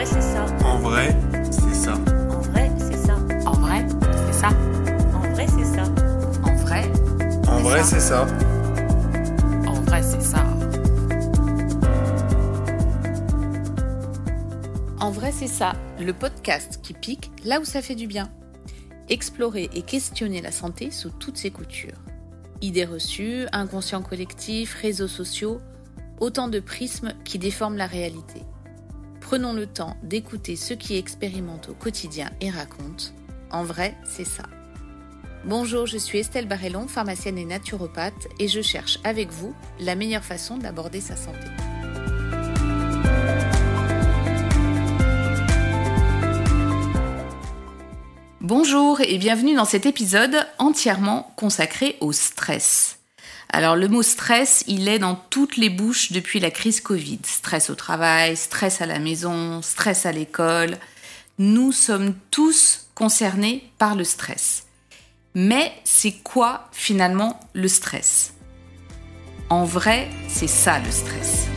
vrai, c'est ça. En vrai, c'est ça. En vrai, c'est ça. En vrai, c'est ça. En vrai, c'est ça. En vrai, En vrai, ça. c'est ça. en vrai, c'est ça. En vrai, c'est ça. Le podcast qui pique là où ça fait du bien. Explorer et questionner la santé sous toutes ses coutures. Idées reçues, inconscient collectif, réseaux sociaux, autant de prismes qui déforment la réalité. Prenons le temps d'écouter ceux qui expérimentent au quotidien et racontent. En vrai, c'est ça. Bonjour, je suis Estelle Barrellon, pharmacienne et naturopathe, et je cherche avec vous la meilleure façon d'aborder sa santé. Bonjour et bienvenue dans cet épisode entièrement consacré au stress. Alors le mot stress, il est dans toutes les bouches depuis la crise Covid. Stress au travail, stress à la maison, stress à l'école. Nous sommes tous concernés par le stress. Mais c'est quoi finalement le stress? En vrai, c'est ça le stress.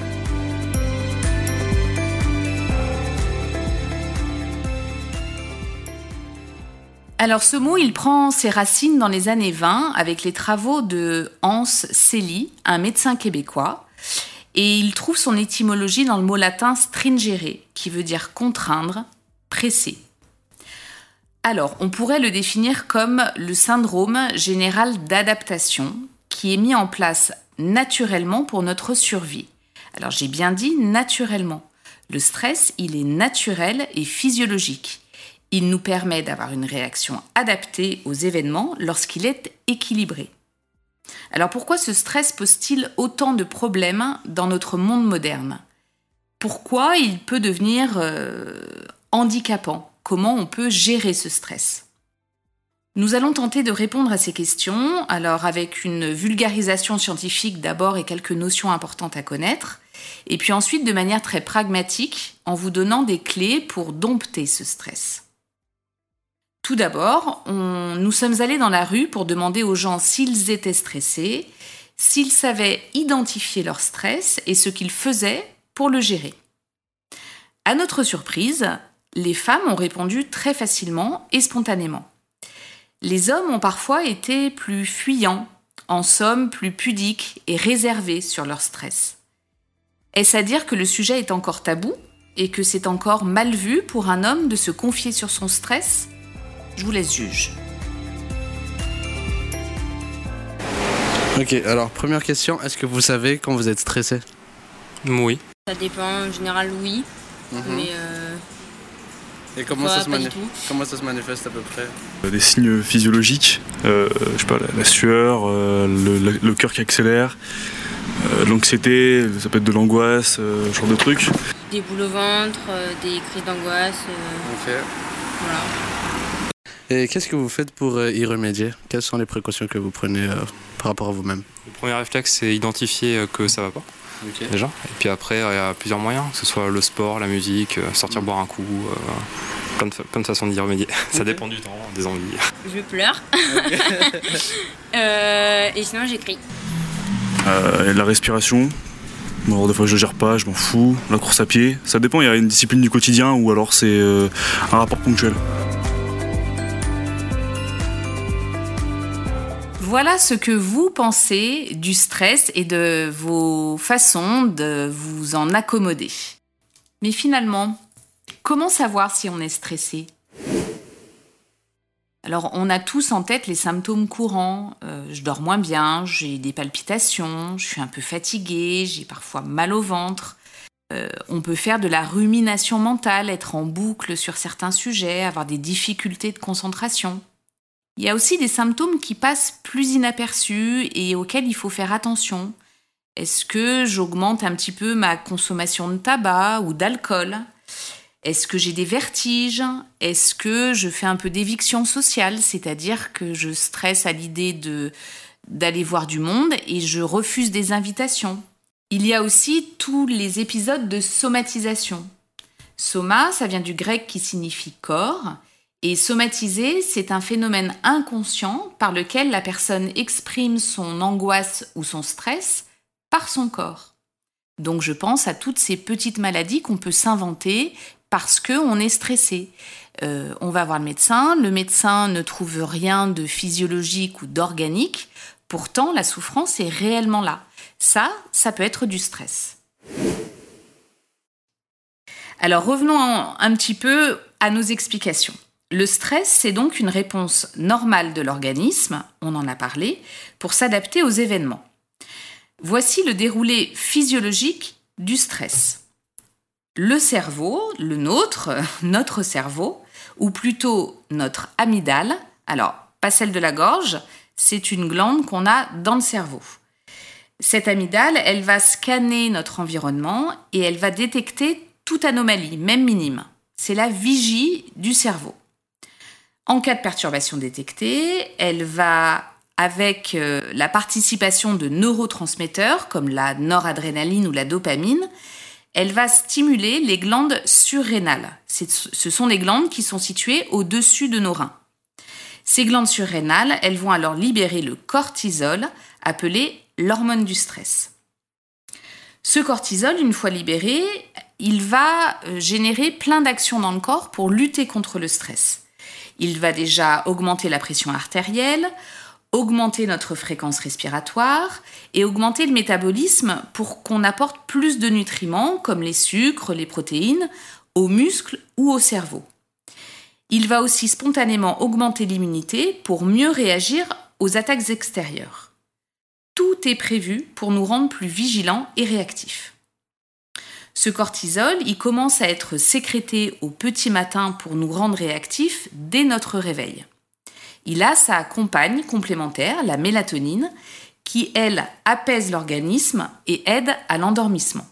Alors ce mot, il prend ses racines dans les années 20 avec les travaux de Hans Selye, un médecin québécois, et il trouve son étymologie dans le mot latin stringere, qui veut dire contraindre, presser. Alors, on pourrait le définir comme le syndrome général d'adaptation qui est mis en place naturellement pour notre survie. Alors, j'ai bien dit naturellement. Le stress, il est naturel et physiologique. Il nous permet d'avoir une réaction adaptée aux événements lorsqu'il est équilibré. Alors pourquoi ce stress pose-t-il autant de problèmes dans notre monde moderne? Pourquoi il peut devenir euh, handicapant? Comment on peut gérer ce stress? Nous allons tenter de répondre à ces questions, alors avec une vulgarisation scientifique d'abord et quelques notions importantes à connaître, et puis ensuite de manière très pragmatique en vous donnant des clés pour dompter ce stress. Tout d'abord, nous sommes allés dans la rue pour demander aux gens s'ils étaient stressés, s'ils savaient identifier leur stress et ce qu'ils faisaient pour le gérer. À notre surprise, les femmes ont répondu très facilement et spontanément. Les hommes ont parfois été plus fuyants, en somme plus pudiques et réservés sur leur stress. Est-ce à dire que le sujet est encore tabou et que c'est encore mal vu pour un homme de se confier sur son stress? Je vous laisse juge. Ok, alors première question, est-ce que vous savez quand vous êtes stressé? Oui. Ça dépend, en général oui, mais euh, Et comment, pas, ça se pas du mani- tout. comment ça se manifeste à peu près? Des signes physiologiques, euh, je sais pas, la, la sueur, euh, le, le- le cœur qui accélère, euh, l'anxiété, ça peut être de l'angoisse, euh, ce genre de trucs. Des boules au ventre, euh, des crises d'angoisse, euh, Ok. voilà. Et qu'est-ce que vous faites pour euh, y remédier? Quelles sont les précautions que vous prenez euh, par rapport à vous-même? Le premier réflexe, c'est identifier euh, que ça va pas, déjà. Et puis après, il y a plusieurs moyens, que ce soit le sport, la musique, sortir boire un coup, euh, plein, de, plein de façons d'y remédier. Ça dépend du temps, des envies. Je pleure. Euh, et sinon j'écris. Euh, et la respiration, bon, alors des fois je gère pas, je m'en fous. La course à pied, ça dépend, il y a une discipline du quotidien ou alors c'est euh, un rapport ponctuel. Voilà ce que vous pensez du stress et de vos façons de vous en accommoder. Mais finalement, comment savoir si on est stressé? Alors, on a tous en tête les symptômes courants. Euh, je dors moins bien, j'ai des palpitations, je suis un peu fatiguée, j'ai parfois mal au ventre. Euh, on peut faire de la rumination mentale, être en boucle sur certains sujets, avoir des difficultés de concentration. Il y a aussi des symptômes qui passent plus inaperçus et auxquels il faut faire attention. Est-ce que j'augmente un petit peu ma consommation de tabac ou d'alcool? Est-ce que j'ai des vertiges? Est-ce que je fais un peu d'éviction sociale, c'est-à-dire que je stresse à l'idée d'aller voir du monde et je refuse des invitations Il y a aussi tous les épisodes de somatisation. Soma, ça vient du grec qui signifie corps et somatiser, c'est un phénomène inconscient par lequel la personne exprime son angoisse ou son stress par son corps. Donc je pense à toutes ces petites maladies qu'on peut s'inventer parce qu'on est stressé. Euh, on va voir le médecin, le médecin ne trouve rien de physiologique ou d'organique, pourtant la souffrance est réellement là. Ça, ça peut être du stress. Alors revenons un petit peu à nos explications. Le stress, c'est donc une réponse normale de l'organisme, on en a parlé, pour s'adapter aux événements. Voici le déroulé physiologique du stress. Le cerveau, le nôtre, notre cerveau, ou plutôt notre amygdale, alors pas celle de la gorge, c'est une glande qu'on a dans le cerveau. Cette amygdale, elle va scanner notre environnement et elle va détecter toute anomalie, même minime. C'est la vigie du cerveau. En cas de perturbation détectée, elle va, avec euh, la participation de neurotransmetteurs comme la noradrénaline ou la dopamine, elle va stimuler les glandes surrénales. Ce sont les glandes qui sont situées au-dessus de nos reins. Ces glandes surrénales, elles vont alors libérer le cortisol, appelé l'hormone du stress. Ce cortisol, une fois libéré, il va euh, générer plein d'actions dans le corps pour lutter contre le stress. Il va déjà augmenter la pression artérielle, augmenter notre fréquence respiratoire et augmenter le métabolisme pour qu'on apporte plus de nutriments comme les sucres, les protéines, aux muscles ou au cerveau. Il va aussi spontanément augmenter l'immunité pour mieux réagir aux attaques extérieures. Tout est prévu pour nous rendre plus vigilants et réactifs. Ce cortisol, il commence à être sécrété au petit matin pour nous rendre réactifs dès notre réveil. Il a sa compagne complémentaire, la mélatonine, qui, elle, apaise l'organisme et aide à l'endormissement.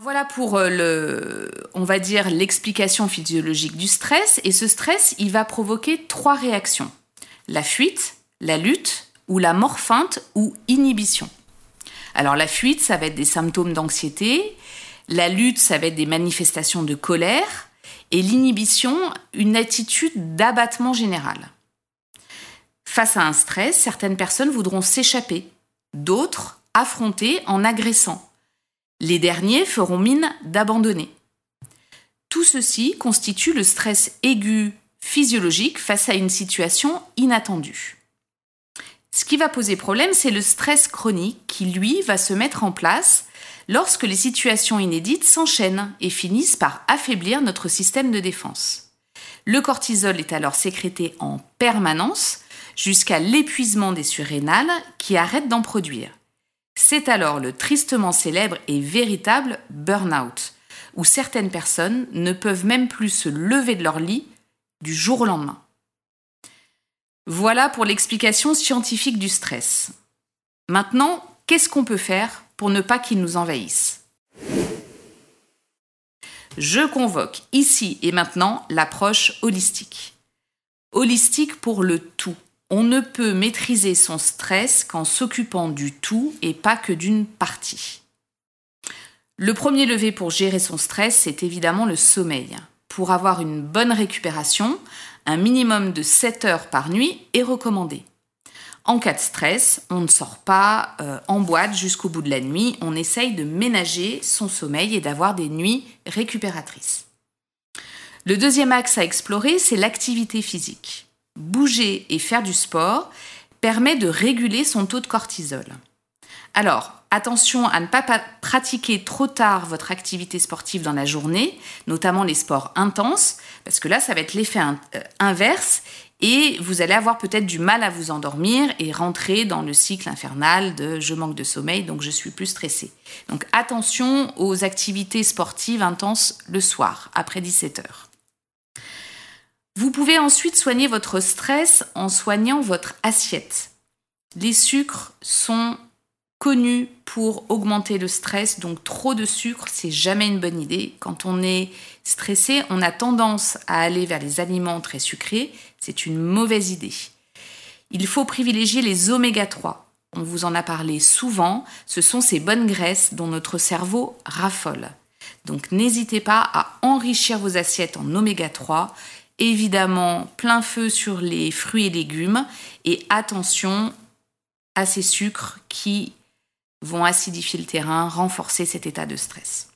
Voilà pour euh, le, on va dire, l'explication physiologique du stress. Et ce stress, il va provoquer trois réactions. La fuite, la lutte ou la morphinte ou inhibition. Alors la fuite, ça va être des symptômes d'anxiété, la lutte, ça va être des manifestations de colère, et l'inhibition, une attitude d'abattement général. Face à un stress, certaines personnes voudront s'échapper, d'autres affronter en agressant. Les derniers feront mine d'abandonner. Tout ceci constitue le stress aigu physiologique face à une situation inattendue. Ce qui va poser problème, c'est le stress chronique qui, lui, va se mettre en place lorsque les situations inédites s'enchaînent et finissent par affaiblir notre système de défense. Le cortisol est alors sécrété en permanence jusqu'à l'épuisement des surrénales qui arrêtent d'en produire. C'est alors le tristement célèbre et véritable burn-out, où certaines personnes ne peuvent même plus se lever de leur lit du jour au lendemain. Voilà pour l'explication scientifique du stress. Maintenant, qu'est-ce qu'on peut faire pour ne pas qu'il nous envahisse? Je convoque ici et maintenant l'approche holistique. Holistique pour le tout. On ne peut maîtriser son stress qu'en s'occupant du tout et pas que d'une partie. Le premier levé pour gérer son stress, c'est évidemment le sommeil. Pour avoir une bonne récupération, un minimum de 7 heures par nuit est recommandé. En cas de stress, on ne sort pas euh, en boîte jusqu'au bout de la nuit, on essaye de ménager son sommeil et d'avoir des nuits récupératrices. Le deuxième axe à explorer, c'est l'activité physique. Bouger et faire du sport permet de réguler son taux de cortisol. Alors, attention à ne pas pratiquer trop tard votre activité sportive dans la journée, notamment les sports intenses, parce que là, ça va être l'effet euh, inverse et vous allez avoir peut-être du mal à vous endormir et rentrer dans le cycle infernal de je manque de sommeil, donc je suis plus stressé. Donc attention aux activités sportives intenses le soir, après 17 heures. Vous pouvez ensuite soigner votre stress en soignant votre assiette. Les sucres sont connu pour augmenter le stress, donc trop de sucre, c'est jamais une bonne idée. Quand on est stressé, on a tendance à aller vers les aliments très sucrés, c'est une mauvaise idée. Il faut privilégier les oméga 3. On vous en a parlé souvent, ce sont ces bonnes graisses dont notre cerveau raffole. Donc n'hésitez pas à enrichir vos assiettes en oméga 3. Évidemment, plein feu sur les fruits et légumes et attention à ces sucres qui vont acidifier le terrain, renforcer cet état de stress.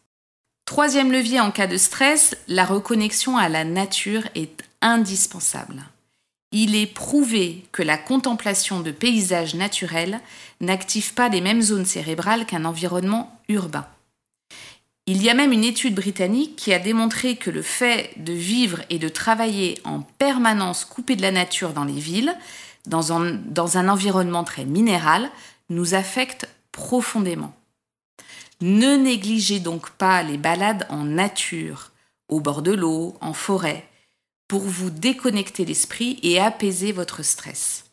Troisième levier en cas de stress, la reconnexion à la nature est indispensable. Il est prouvé que la contemplation de paysages naturels n'active pas les mêmes zones cérébrales qu'un environnement urbain. Il y a même une étude britannique qui a démontré que le fait de vivre et de travailler en permanence coupé de la nature dans les villes, dans un, dans un environnement très minéral, nous affecte profondément. Ne négligez donc pas les balades en nature, au bord de l'eau, en forêt, pour vous déconnecter l'esprit et apaiser votre stress.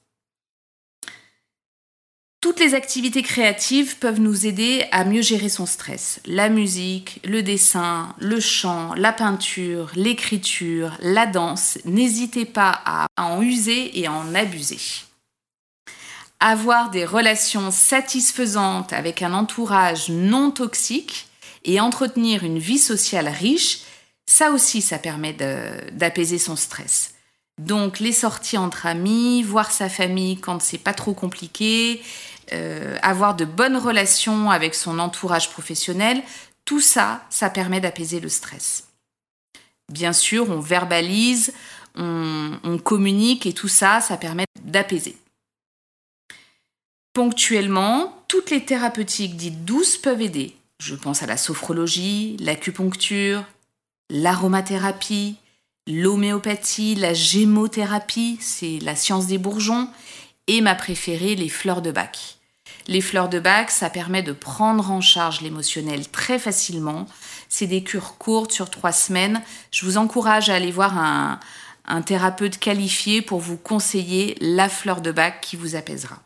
Toutes les activités créatives peuvent nous aider à mieux gérer son stress. La musique, le dessin, le chant, la peinture, l'écriture, la danse. N'hésitez pas à en user et à en abuser. Avoir des relations satisfaisantes avec un entourage non toxique et entretenir une vie sociale riche, ça aussi, ça permet d'apaiser son stress. Donc les sorties entre amis, voir sa famille quand c'est pas trop compliqué, euh, avoir de bonnes relations avec son entourage professionnel, tout ça, ça permet d'apaiser le stress. Bien sûr, on verbalise, on, on communique et tout ça, ça permet d'apaiser. Ponctuellement, toutes les thérapeutiques dites douces peuvent aider. Je pense à la sophrologie, l'acupuncture, l'aromathérapie, l'homéopathie, la gémothérapie, c'est la science des bourgeons, et ma préférée, les fleurs de bac. Les fleurs de bac, ça permet de prendre en charge l'émotionnel très facilement. C'est des cures courtes sur trois semaines. Je vous encourage à aller voir un, un thérapeute qualifié pour vous conseiller la fleur de bac qui vous apaisera.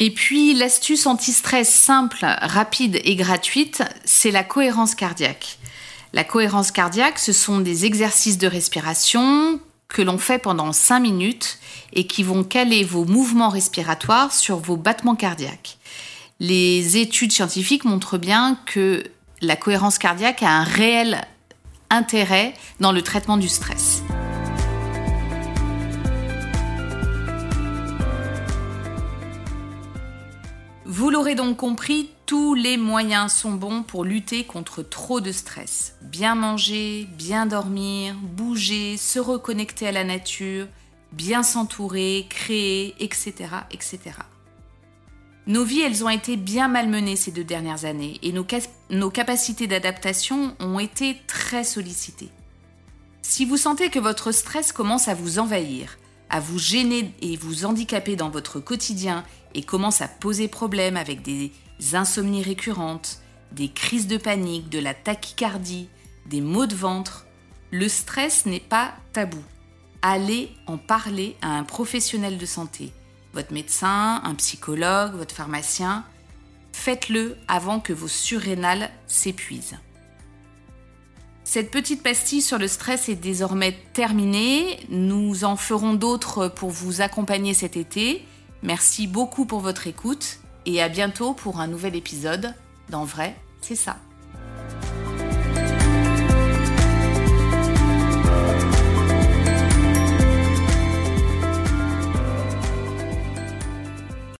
Et puis l'astuce anti-stress simple, rapide et gratuite, c'est la cohérence cardiaque. La cohérence cardiaque, ce sont des exercices de respiration que l'on fait pendant 5 minutes et qui vont caler vos mouvements respiratoires sur vos battements cardiaques. Les études scientifiques montrent bien que la cohérence cardiaque a un réel intérêt dans le traitement du stress. Vous l'aurez donc compris, tous les moyens sont bons pour lutter contre trop de stress. Bien manger, bien dormir, bouger, se reconnecter à la nature, bien s'entourer, créer, etc., etc. Nos vies, elles ont été bien malmenées ces deux dernières années et nos, nos capacités d'adaptation ont été très sollicitées. Si vous sentez que votre stress commence à vous envahir, à vous gêner et vous handicaper dans votre quotidien et commence à poser problème avec des insomnies récurrentes, des crises de panique, de la tachycardie, des maux de ventre, le stress n'est pas tabou. Allez en parler à un professionnel de santé, votre médecin, un psychologue, votre pharmacien. Faites-le avant que vos surrénales s'épuisent. Cette petite pastille sur le stress est désormais terminée. Nous en ferons d'autres pour vous accompagner cet été. Merci beaucoup pour votre écoute et à bientôt pour un nouvel épisode. Dans vrai, c'est ça.